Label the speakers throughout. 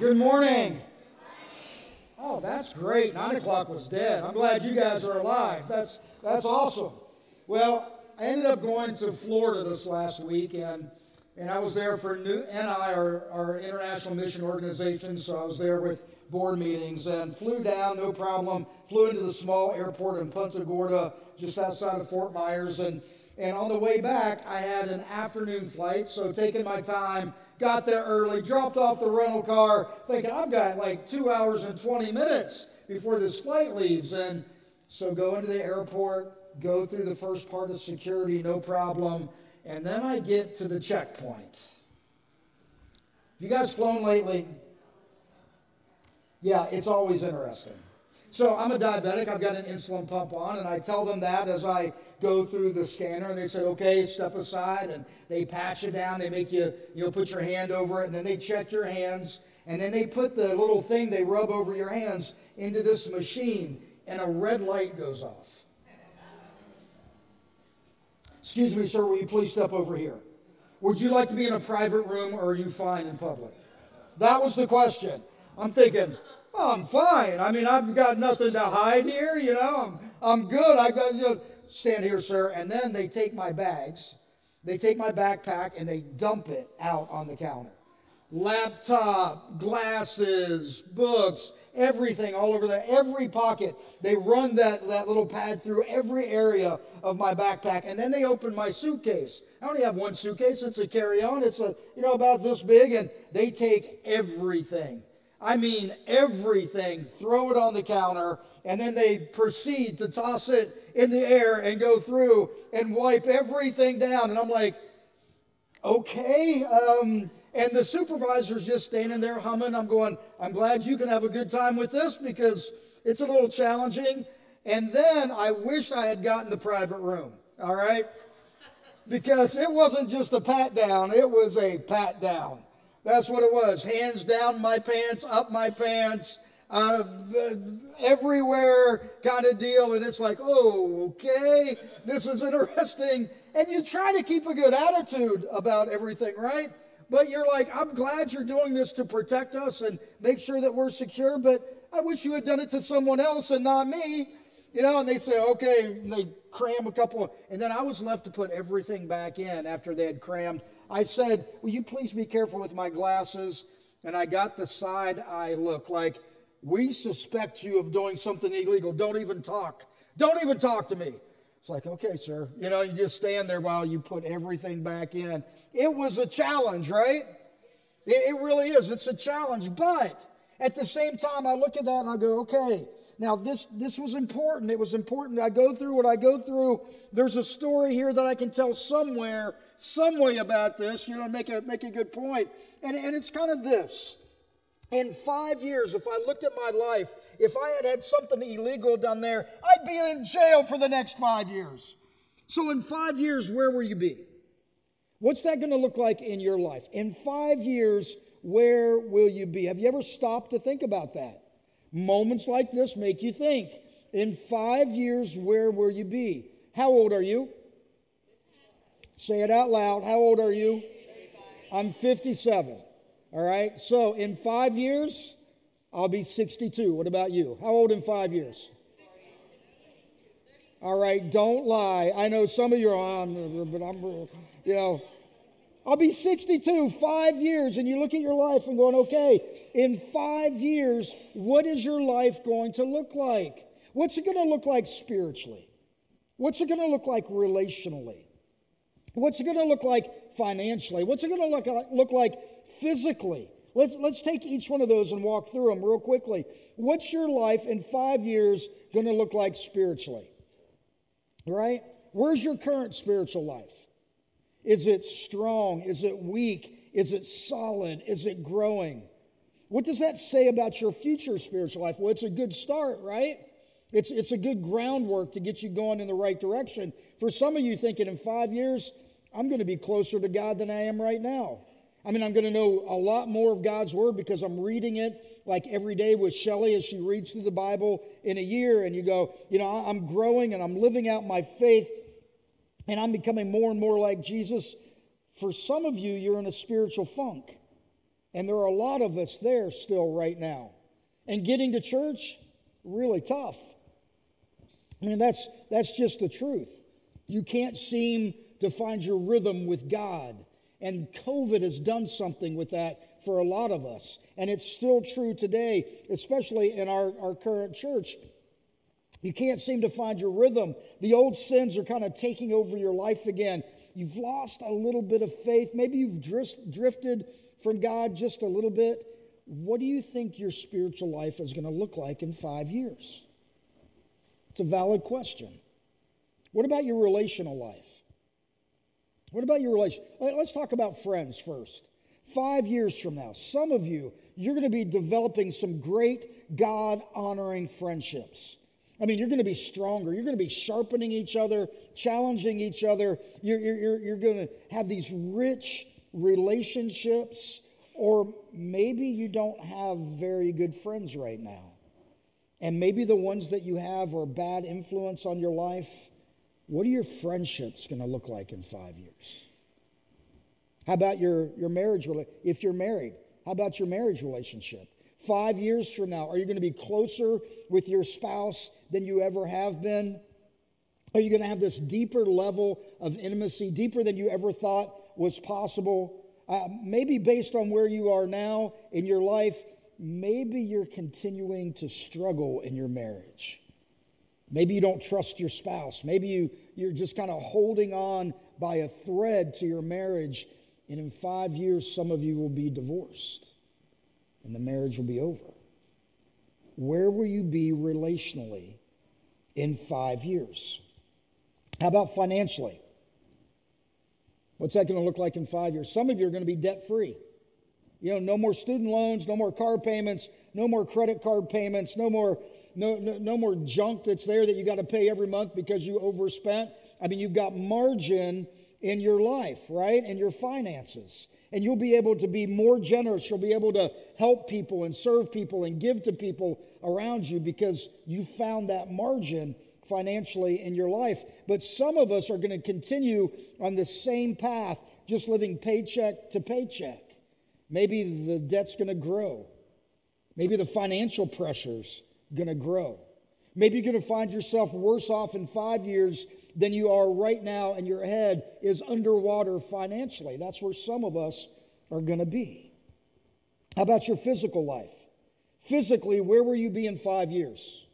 Speaker 1: Good morning. Oh, that's great. Nine o'clock was dead. I'm glad you guys are alive. That's that's awesome. Well, I ended up going to Florida this last week, and and I was there for New NI, our, our international mission organization. So I was there with board meetings and flew down, no problem. Flew into the small airport in Punta Gorda, just outside of Fort Myers, and and on the way back, I had an afternoon flight, so taking my time got there early, dropped off the rental car, thinking I've got like two hours and 20 minutes before this flight leaves. And so go into the airport, go through the first part of security, no problem. And then I get to the checkpoint. You guys flown lately? Yeah, it's always interesting. So I'm a diabetic. I've got an insulin pump on, and I tell them that as I go through the scanner. And they said, "Okay, step aside," and they patch it down. They make you, you know, put your hand over it, and then they check your hands, and then they put the little thing they rub over your hands into this machine, and a red light goes off. Excuse me, sir. Will you please step over here? Would you like to be in a private room, or are you fine in public? That was the question. I'm thinking, Oh, I'm fine. I mean, I've got nothing to hide here, you know. I'm, I'm good. I got you know, stand here, sir. And then they take my bags, they take my backpack, and they dump it out on the counter. Laptop, glasses, books, everything all over there, every pocket. They run that, that little pad through every area of my backpack, and then they open my suitcase. I only have one suitcase. It's a carry-on. It's a you know about this big, and they take everything I mean everything, throw it on the counter, and then they proceed to toss it in the air and go through and wipe everything down. And I'm like, okay. Um, and the supervisor's just standing there humming. I'm going, I'm glad you can have a good time with this because it's a little challenging. And then I wish I had gotten the private room, all right? Because it wasn't just a pat down, it was a pat down. That's what it was. Hands down my pants, up my pants, uh, everywhere kind of deal. And it's like, oh, okay, this is interesting. And you try to keep a good attitude about everything, right? But you're like, I'm glad you're doing this to protect us and make sure that we're secure, but I wish you had done it to someone else and not me. You know, and they say, okay, they cram a couple, and then I was left to put everything back in after they had crammed I said, Will you please be careful with my glasses? And I got the side eye look like, We suspect you of doing something illegal. Don't even talk. Don't even talk to me. It's like, okay, sir. You know, you just stand there while you put everything back in. It was a challenge, right? It, it really is. It's a challenge. But at the same time, I look at that and I go, okay, now, this, this was important. It was important. I go through what I go through. There's a story here that I can tell somewhere, some way about this, you know, make a, make a good point. And, and it's kind of this. In five years, if I looked at my life, if I had had something illegal done there, I'd be in jail for the next five years. So, in five years, where will you be? What's that going to look like in your life? In five years, where will you be? Have you ever stopped to think about that? Moments like this make you think. In five years, where will you be? How old are you? Say it out loud. How old are you? I'm 57. All right. So in five years, I'll be 62. What about you? How old in five years? All right. Don't lie. I know some of you are on, but I'm, you know, I'll be 62, five years, and you look at your life and going, okay, in five years, what is your life going to look like? What's it going to look like spiritually? What's it going to look like relationally? What's it going to look like financially? What's it going to look like, look like physically? Let's, let's take each one of those and walk through them real quickly. What's your life in five years going to look like spiritually? Right? Where's your current spiritual life? Is it strong? Is it weak? Is it solid? Is it growing? What does that say about your future spiritual life? Well, it's a good start, right? It's, it's a good groundwork to get you going in the right direction. For some of you thinking in five years, I'm going to be closer to God than I am right now. I mean, I'm going to know a lot more of God's Word because I'm reading it like every day with Shelly as she reads through the Bible in a year. And you go, you know, I'm growing and I'm living out my faith and I'm becoming more and more like Jesus. For some of you, you're in a spiritual funk. And there are a lot of us there still right now. And getting to church, really tough. I mean, that's, that's just the truth. You can't seem to find your rhythm with God. And COVID has done something with that for a lot of us. And it's still true today, especially in our, our current church. You can't seem to find your rhythm. The old sins are kind of taking over your life again. You've lost a little bit of faith. Maybe you've drifted from God just a little bit. What do you think your spiritual life is going to look like in five years? It's a valid question. What about your relational life? What about your relation? Let's talk about friends first. Five years from now, some of you, you're going to be developing some great God honoring friendships. I mean, you're going to be stronger. You're going to be sharpening each other, challenging each other. You're, you're, you're going to have these rich relationships, or maybe you don't have very good friends right now. And maybe the ones that you have are bad influence on your life. What are your friendships going to look like in five years? How about your, your marriage? If you're married, how about your marriage relationship? Five years from now, are you going to be closer with your spouse than you ever have been? Are you going to have this deeper level of intimacy, deeper than you ever thought was possible? Uh, maybe based on where you are now in your life, maybe you're continuing to struggle in your marriage. Maybe you don't trust your spouse. Maybe you, you're just kind of holding on by a thread to your marriage. And in five years, some of you will be divorced and the marriage will be over. Where will you be relationally in five years? How about financially? What's that going to look like in five years? Some of you are going to be debt free. You know, no more student loans, no more car payments, no more credit card payments, no more no, no, no more junk that's there that you got to pay every month because you overspent. I mean, you've got margin in your life, right? And your finances. And you'll be able to be more generous. You'll be able to help people and serve people and give to people around you because you found that margin financially in your life. But some of us are going to continue on the same path, just living paycheck to paycheck. Maybe the debt's going to grow. Maybe the financial pressure's going to grow. Maybe you're going to find yourself worse off in five years than you are right now, and your head is underwater financially. That's where some of us are going to be. How about your physical life? Physically, where will you be in five years?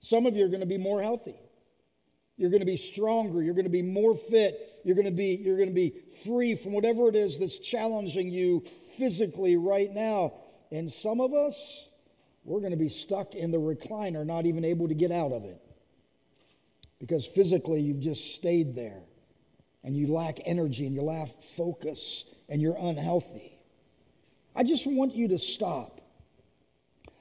Speaker 1: Some of you are going to be more healthy. You're going to be stronger. You're going to be more fit. You're going to be, you're going to be free from whatever it is that's challenging you physically right now. And some of us, we're going to be stuck in the recliner, not even able to get out of it because physically you've just stayed there and you lack energy and you lack focus and you're unhealthy. I just want you to stop.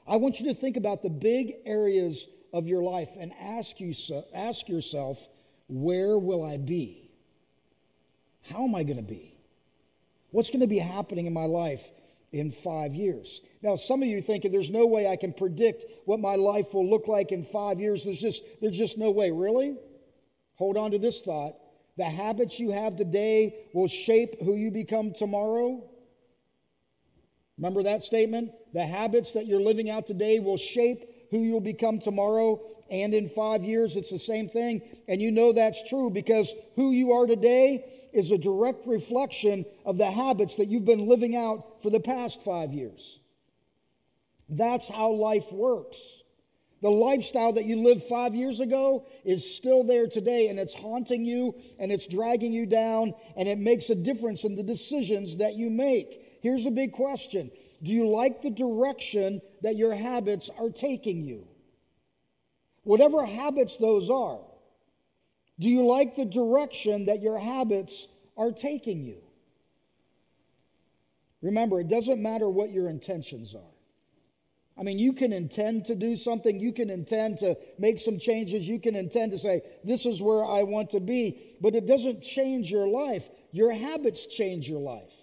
Speaker 1: I want you to think about the big areas of your life and ask, you, ask yourself, where will I be? How am I going to be? What's going to be happening in my life in five years? Now, some of you thinking there's no way I can predict what my life will look like in five years. There's just, there's just no way. Really? Hold on to this thought. The habits you have today will shape who you become tomorrow. Remember that statement? The habits that you're living out today will shape who you'll become tomorrow. And in five years, it's the same thing. And you know that's true because who you are today is a direct reflection of the habits that you've been living out for the past five years. That's how life works. The lifestyle that you lived five years ago is still there today, and it's haunting you and it's dragging you down, and it makes a difference in the decisions that you make. Here's a big question Do you like the direction that your habits are taking you? Whatever habits those are, do you like the direction that your habits are taking you? Remember, it doesn't matter what your intentions are. I mean, you can intend to do something, you can intend to make some changes, you can intend to say, This is where I want to be, but it doesn't change your life. Your habits change your life.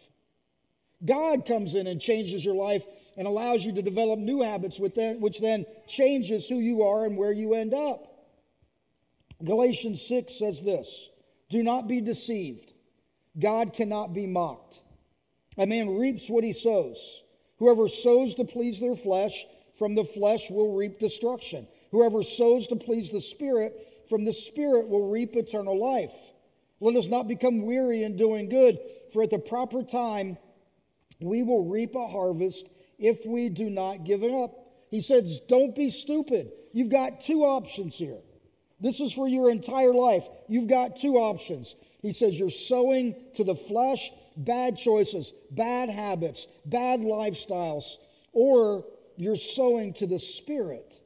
Speaker 1: God comes in and changes your life and allows you to develop new habits, which then changes who you are and where you end up. Galatians 6 says this Do not be deceived. God cannot be mocked. A man reaps what he sows. Whoever sows to please their flesh, from the flesh will reap destruction. Whoever sows to please the Spirit, from the Spirit will reap eternal life. Let us not become weary in doing good, for at the proper time we will reap a harvest if we do not give it up. He says, Don't be stupid. You've got two options here. This is for your entire life. You've got two options. He says, You're sowing to the flesh, bad choices, bad habits, bad lifestyles, or you're sowing to the Spirit,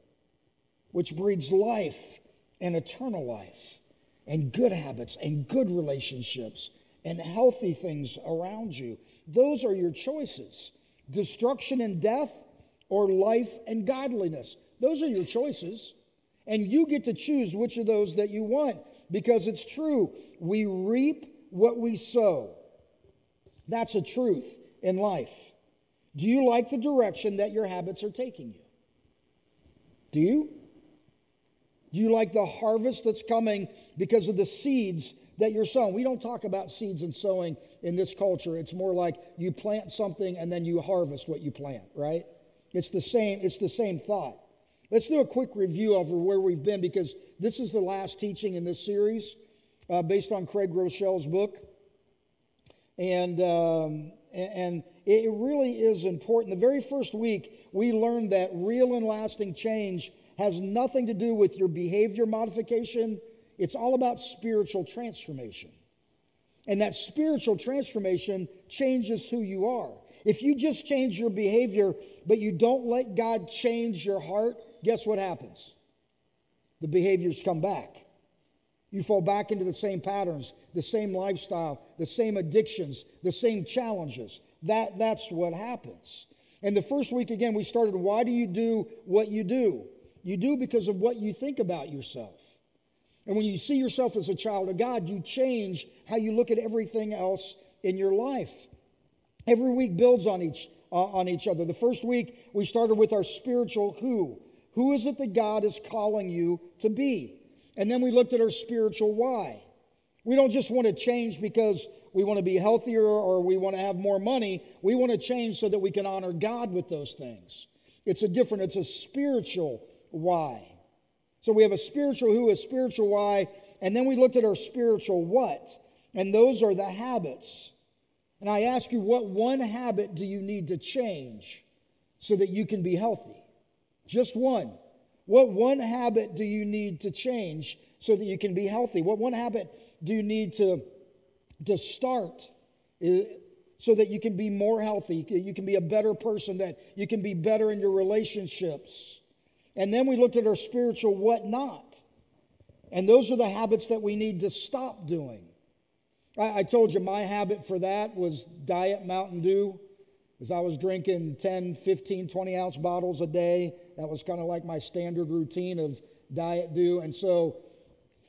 Speaker 1: which breeds life and eternal life, and good habits, and good relationships, and healthy things around you. Those are your choices destruction and death, or life and godliness. Those are your choices. And you get to choose which of those that you want because it's true. We reap what we sow. That's a truth in life. Do you like the direction that your habits are taking you? Do you? Do you like the harvest that's coming because of the seeds that you're sowing? We don't talk about seeds and sowing in this culture. It's more like you plant something and then you harvest what you plant, right? It's the same, it's the same thought. Let's do a quick review of where we've been because this is the last teaching in this series uh, based on Craig Groeschel's book. And, um, and it really is important. The very first week, we learned that real and lasting change has nothing to do with your behavior modification, it's all about spiritual transformation. And that spiritual transformation changes who you are. If you just change your behavior, but you don't let God change your heart, guess what happens? The behaviors come back. You fall back into the same patterns, the same lifestyle, the same addictions, the same challenges. That, that's what happens. And the first week, again, we started why do you do what you do? You do because of what you think about yourself. And when you see yourself as a child of God, you change how you look at everything else in your life. Every week builds on each, uh, on each other. The first week, we started with our spiritual who. Who is it that God is calling you to be? And then we looked at our spiritual why. We don't just want to change because we want to be healthier or we want to have more money. We want to change so that we can honor God with those things. It's a different, it's a spiritual why. So we have a spiritual who, a spiritual why, and then we looked at our spiritual what. And those are the habits. And I ask you, what one habit do you need to change so that you can be healthy? Just one. What one habit do you need to change so that you can be healthy? What one habit do you need to, to start eh, so that you can be more healthy? You can be a better person, that you can be better in your relationships. And then we looked at our spiritual what not. And those are the habits that we need to stop doing. I, I told you my habit for that was Diet Mountain Dew. As I was drinking 10, 15, 20 ounce bottles a day, that was kind of like my standard routine of Diet Dew. And so,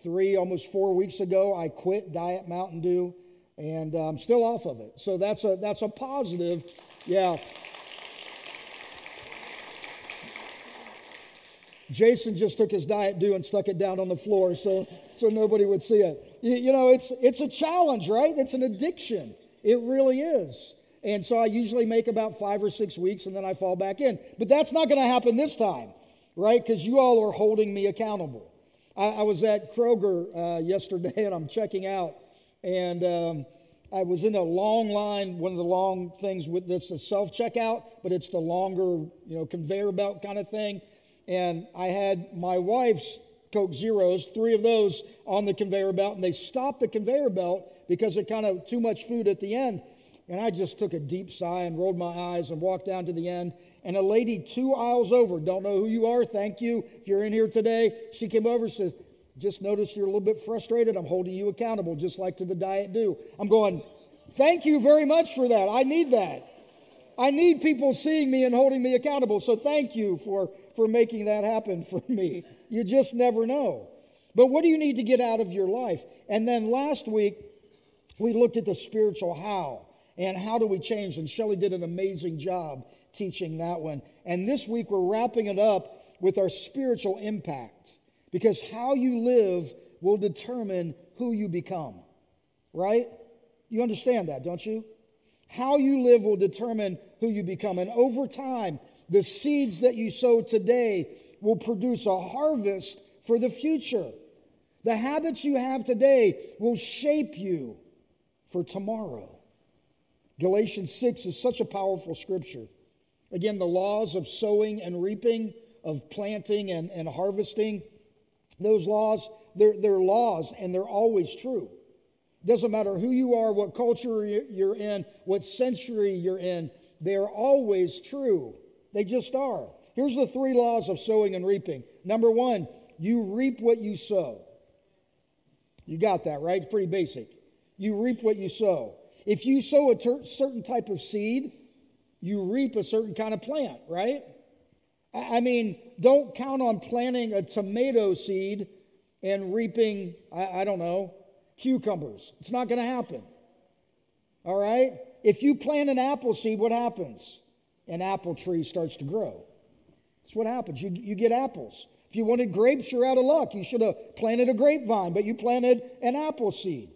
Speaker 1: three, almost four weeks ago, I quit Diet Mountain Dew, and uh, I'm still off of it. So that's a that's a positive. Yeah. Jason just took his diet dew and stuck it down on the floor so, so nobody would see it. You, you know, it's, it's a challenge, right? It's an addiction. It really is. And so I usually make about five or six weeks and then I fall back in. But that's not going to happen this time, right? Because you all are holding me accountable. I, I was at Kroger uh, yesterday and I'm checking out, and um, I was in a long line, one of the long things with this self checkout, but it's the longer, you know, conveyor belt kind of thing. And I had my wife's Coke Zeros, three of those on the conveyor belt, and they stopped the conveyor belt because it kind of too much food at the end. And I just took a deep sigh and rolled my eyes and walked down to the end. And a lady two aisles over, don't know who you are, thank you if you're in here today. She came over and says, Just noticed you're a little bit frustrated. I'm holding you accountable, just like to the Diet Dew. I'm going, Thank you very much for that. I need that. I need people seeing me and holding me accountable. So thank you for, for making that happen for me. You just never know. But what do you need to get out of your life? And then last week, we looked at the spiritual how and how do we change. And Shelley did an amazing job teaching that one. And this week, we're wrapping it up with our spiritual impact because how you live will determine who you become, right? You understand that, don't you? How you live will determine who you become. And over time, the seeds that you sow today will produce a harvest for the future. The habits you have today will shape you for tomorrow. Galatians 6 is such a powerful scripture. Again, the laws of sowing and reaping, of planting and, and harvesting, those laws, they're, they're laws and they're always true. It Doesn't matter who you are, what culture you're in, what century you're in, they're always true. They just are. Here's the three laws of sowing and reaping. Number one, you reap what you sow. You got that, right? It's pretty basic. You reap what you sow. If you sow a ter- certain type of seed, you reap a certain kind of plant, right? I mean, don't count on planting a tomato seed and reaping, I, I don't know, cucumbers. It's not going to happen. All right? If you plant an apple seed, what happens? An apple tree starts to grow. That's what happens. You, you get apples. If you wanted grapes, you're out of luck. You should have planted a grapevine, but you planted an apple seed.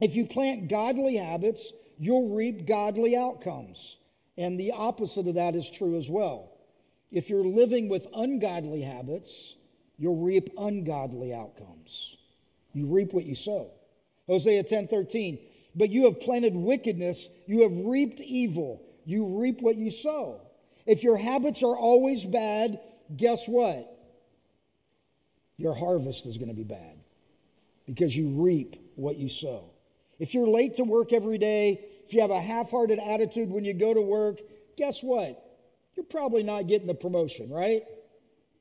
Speaker 1: If you plant godly habits, you'll reap godly outcomes. And the opposite of that is true as well. If you're living with ungodly habits, you'll reap ungodly outcomes. You reap what you sow. Hosea 10 13. But you have planted wickedness, you have reaped evil. You reap what you sow. If your habits are always bad, guess what? Your harvest is going to be bad because you reap what you sow. If you're late to work every day, if you have a half hearted attitude when you go to work, guess what? You're probably not getting the promotion, right?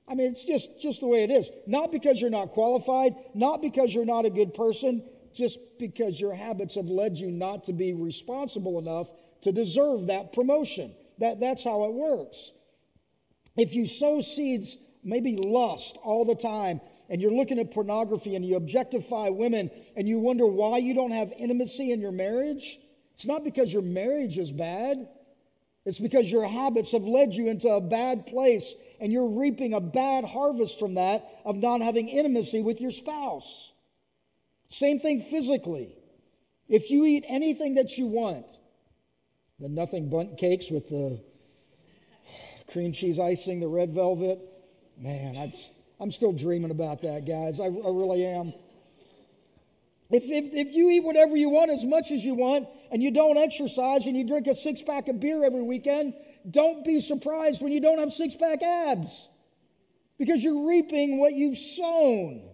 Speaker 1: I mean, it's just, just the way it is. Not because you're not qualified, not because you're not a good person, just because your habits have led you not to be responsible enough to deserve that promotion. That, that's how it works. If you sow seeds, maybe lust all the time, and you're looking at pornography and you objectify women and you wonder why you don't have intimacy in your marriage, it's not because your marriage is bad. It's because your habits have led you into a bad place and you're reaping a bad harvest from that of not having intimacy with your spouse. Same thing physically. If you eat anything that you want, the nothing bundt cakes with the cream cheese icing, the red velvet, man, I'm, I'm still dreaming about that, guys. I, I really am. If, if, if you eat whatever you want as much as you want and you don't exercise and you drink a six pack of beer every weekend, don't be surprised when you don't have six pack abs because you're reaping what you've sown.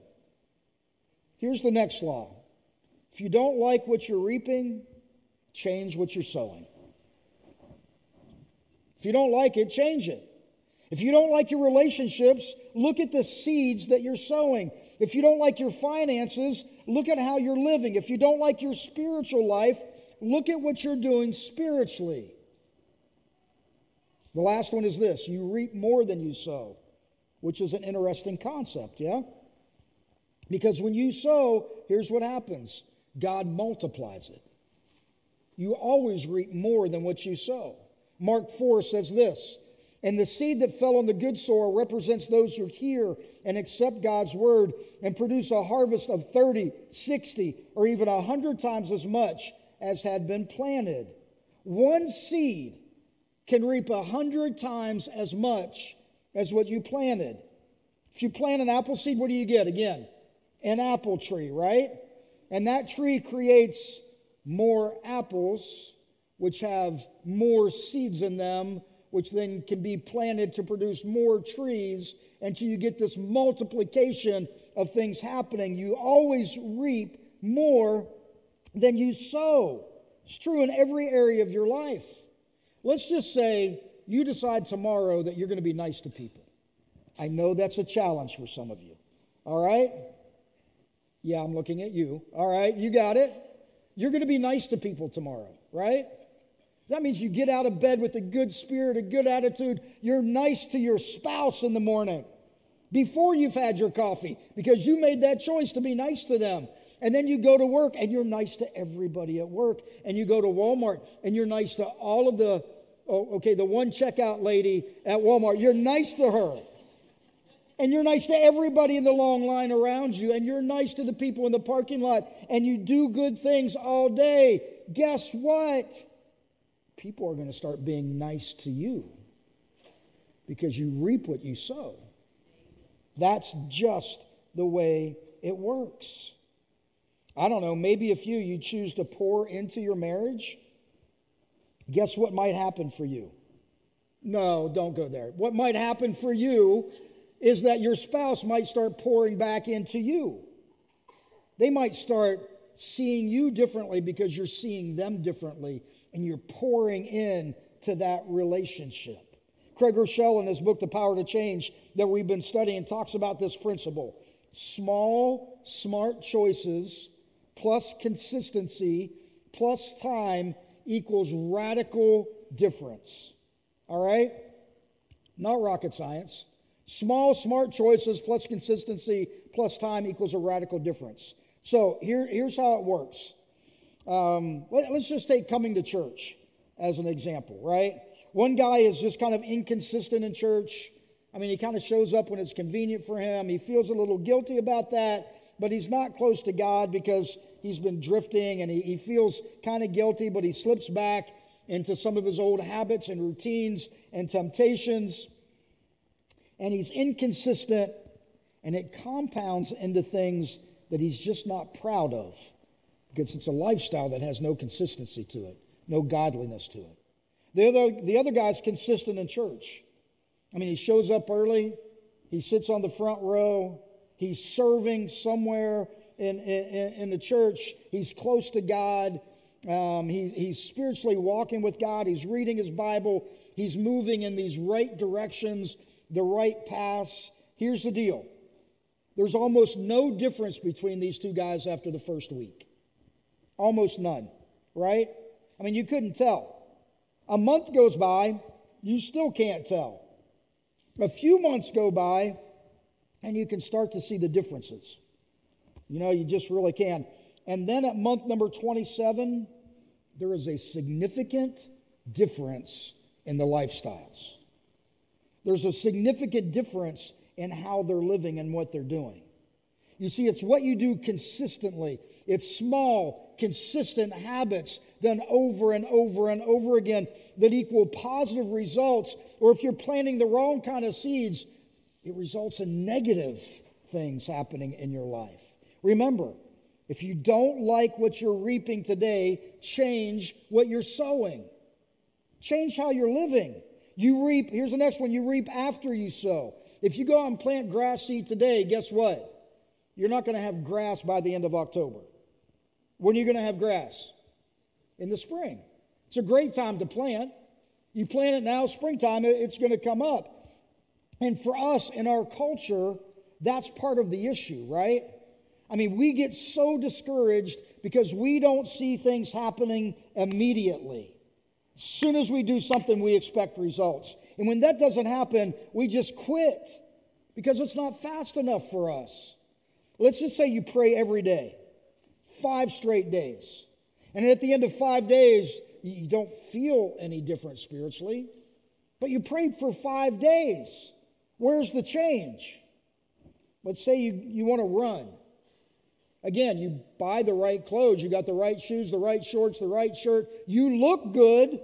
Speaker 1: Here's the next law if you don't like what you're reaping, change what you're sowing. If you don't like it, change it. If you don't like your relationships, look at the seeds that you're sowing. If you don't like your finances, look at how you're living. If you don't like your spiritual life, look at what you're doing spiritually. The last one is this you reap more than you sow, which is an interesting concept, yeah? Because when you sow, here's what happens God multiplies it. You always reap more than what you sow. Mark 4 says this and the seed that fell on the good soil represents those who hear and accept God's word and produce a harvest of 30, 60, or even 100 times as much as had been planted. One seed can reap a 100 times as much as what you planted. If you plant an apple seed, what do you get? Again, an apple tree, right? And that tree creates more apples, which have more seeds in them which then can be planted to produce more trees until you get this multiplication of things happening. You always reap more than you sow. It's true in every area of your life. Let's just say you decide tomorrow that you're going to be nice to people. I know that's a challenge for some of you. All right? Yeah, I'm looking at you. All right, you got it. You're going to be nice to people tomorrow, right? That means you get out of bed with a good spirit, a good attitude. You're nice to your spouse in the morning before you've had your coffee because you made that choice to be nice to them. And then you go to work and you're nice to everybody at work. And you go to Walmart and you're nice to all of the, oh, okay, the one checkout lady at Walmart. You're nice to her. And you're nice to everybody in the long line around you. And you're nice to the people in the parking lot. And you do good things all day. Guess what? People are going to start being nice to you because you reap what you sow. That's just the way it works. I don't know, maybe if you you choose to pour into your marriage, guess what might happen for you? No, don't go there. What might happen for you is that your spouse might start pouring back into you. They might start seeing you differently because you're seeing them differently and you're pouring in to that relationship. Craig Groeschel, in his book, The Power to Change, that we've been studying, talks about this principle. Small, smart choices plus consistency plus time equals radical difference. All right? Not rocket science. Small, smart choices plus consistency plus time equals a radical difference. So here, here's how it works. Um, let, let's just take coming to church as an example, right? One guy is just kind of inconsistent in church. I mean, he kind of shows up when it's convenient for him. He feels a little guilty about that, but he's not close to God because he's been drifting and he, he feels kind of guilty, but he slips back into some of his old habits and routines and temptations. And he's inconsistent, and it compounds into things that he's just not proud of because it's a lifestyle that has no consistency to it, no godliness to it. The other, the other guy's consistent in church. I mean, he shows up early, he sits on the front row, he's serving somewhere in, in, in the church, he's close to God, um, he, he's spiritually walking with God, he's reading his Bible, he's moving in these right directions, the right paths. Here's the deal there's almost no difference between these two guys after the first week. Almost none, right? I mean, you couldn't tell. A month goes by, you still can't tell. A few months go by, and you can start to see the differences. You know, you just really can. And then at month number 27, there is a significant difference in the lifestyles. There's a significant difference in how they're living and what they're doing. You see, it's what you do consistently. It's small, consistent habits done over and over and over again that equal positive results. Or if you're planting the wrong kind of seeds, it results in negative things happening in your life. Remember, if you don't like what you're reaping today, change what you're sowing. Change how you're living. You reap, here's the next one you reap after you sow. If you go out and plant grass seed today, guess what? You're not going to have grass by the end of October. When are you going to have grass? In the spring. It's a great time to plant. You plant it now, springtime, it's going to come up. And for us in our culture, that's part of the issue, right? I mean, we get so discouraged because we don't see things happening immediately. As soon as we do something, we expect results. And when that doesn't happen, we just quit because it's not fast enough for us. Let's just say you pray every day, five straight days. And at the end of five days, you don't feel any different spiritually, but you prayed for five days. Where's the change? Let's say you, you want to run. Again, you buy the right clothes, you got the right shoes, the right shorts, the right shirt. You look good,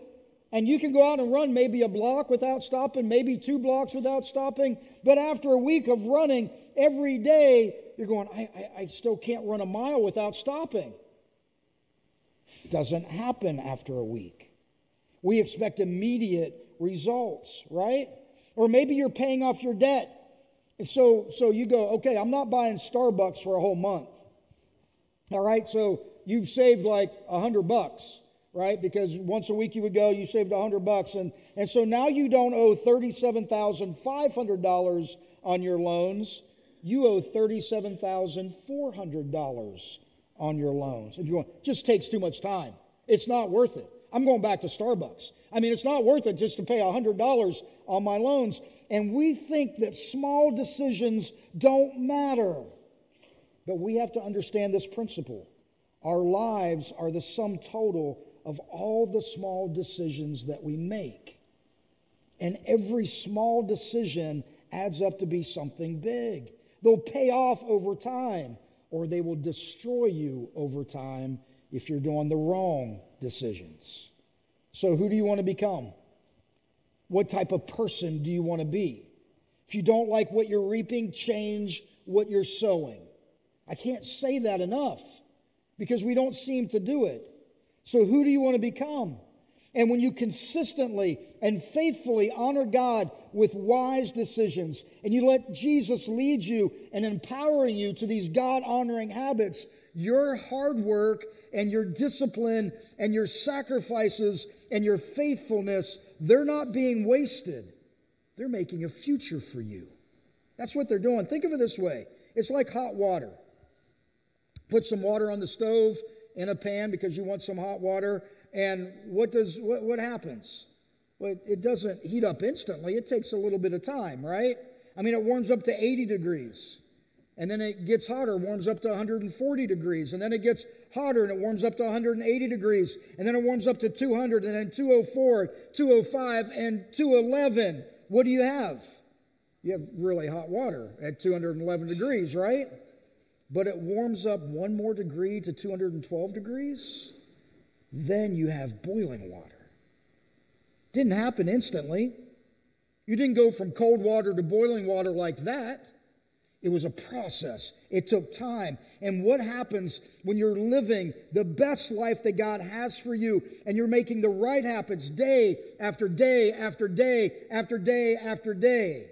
Speaker 1: and you can go out and run maybe a block without stopping, maybe two blocks without stopping. But after a week of running every day, you're going, I, I, I still can't run a mile without stopping. Doesn't happen after a week. We expect immediate results, right? Or maybe you're paying off your debt. And so, so you go, okay, I'm not buying Starbucks for a whole month. All right, so you've saved like a hundred bucks, right? Because once a week you would go, you saved a hundred bucks. And, and so now you don't owe $37,500 on your loans you owe $37,400 on your loans. And you want, just takes too much time. It's not worth it. I'm going back to Starbucks. I mean, it's not worth it just to pay $100 on my loans. And we think that small decisions don't matter. But we have to understand this principle. Our lives are the sum total of all the small decisions that we make. And every small decision adds up to be something big. They'll pay off over time, or they will destroy you over time if you're doing the wrong decisions. So, who do you want to become? What type of person do you want to be? If you don't like what you're reaping, change what you're sowing. I can't say that enough because we don't seem to do it. So, who do you want to become? And when you consistently and faithfully honor God with wise decisions, and you let Jesus lead you and empowering you to these God honoring habits, your hard work and your discipline and your sacrifices and your faithfulness, they're not being wasted. They're making a future for you. That's what they're doing. Think of it this way it's like hot water. Put some water on the stove in a pan because you want some hot water. And what does what, what happens? Well, it doesn't heat up instantly. It takes a little bit of time, right? I mean, it warms up to 80 degrees. And then it gets hotter, warms up to 140 degrees. And then it gets hotter and it warms up to 180 degrees. And then it warms up to 200 and then 204, 205, and 211. What do you have? You have really hot water at 211 degrees, right? But it warms up one more degree to 212 degrees. Then you have boiling water. Didn't happen instantly. You didn't go from cold water to boiling water like that. It was a process. It took time. And what happens when you're living the best life that God has for you and you're making the right habits day after day after day after day after day?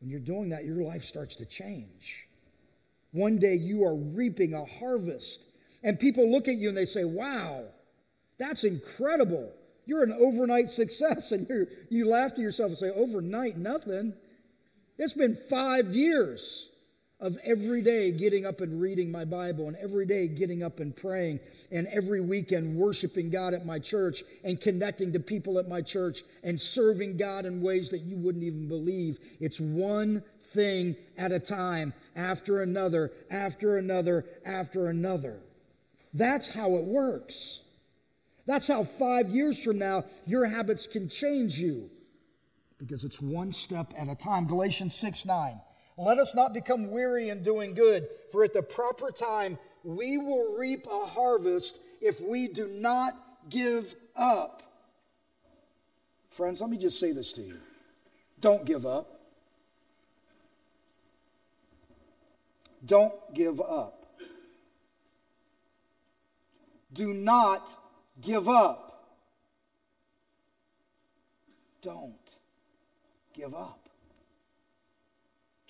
Speaker 1: When you're doing that, your life starts to change. One day you are reaping a harvest, and people look at you and they say, Wow, that's incredible. You're an overnight success. And you you laugh to yourself and say, Overnight, nothing. It's been five years of every day getting up and reading my Bible, and every day getting up and praying, and every weekend worshiping God at my church, and connecting to people at my church, and serving God in ways that you wouldn't even believe. It's one thing at a time, after another, after another, after another. That's how it works. That's how five years from now your habits can change you because it's one step at a time. Galatians 6 9. Let us not become weary in doing good, for at the proper time we will reap a harvest if we do not give up. Friends, let me just say this to you don't give up. Don't give up. Do not give up. Don't give up.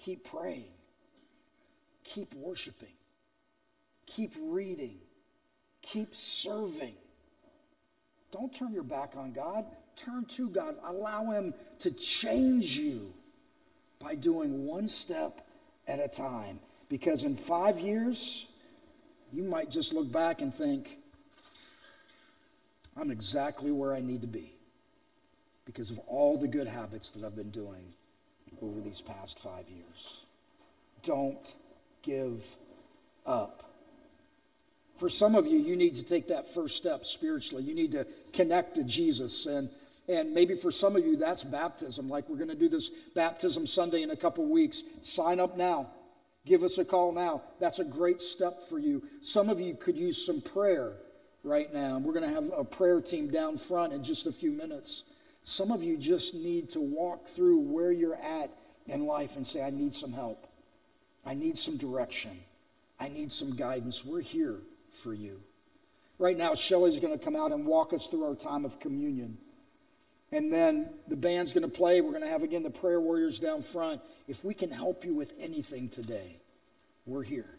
Speaker 1: Keep praying. Keep worshiping. Keep reading. Keep serving. Don't turn your back on God. Turn to God. Allow Him to change you by doing one step at a time. Because in five years, you might just look back and think, I'm exactly where I need to be because of all the good habits that I've been doing over these past five years. Don't give up. For some of you, you need to take that first step spiritually. You need to connect to Jesus. And, and maybe for some of you, that's baptism. Like we're going to do this baptism Sunday in a couple weeks. Sign up now. Give us a call now. That's a great step for you. Some of you could use some prayer right now. We're going to have a prayer team down front in just a few minutes. Some of you just need to walk through where you're at in life and say, I need some help. I need some direction. I need some guidance. We're here for you. Right now, Shelly's going to come out and walk us through our time of communion. And then the band's going to play. We're going to have again the prayer warriors down front. If we can help you with anything today, we're here.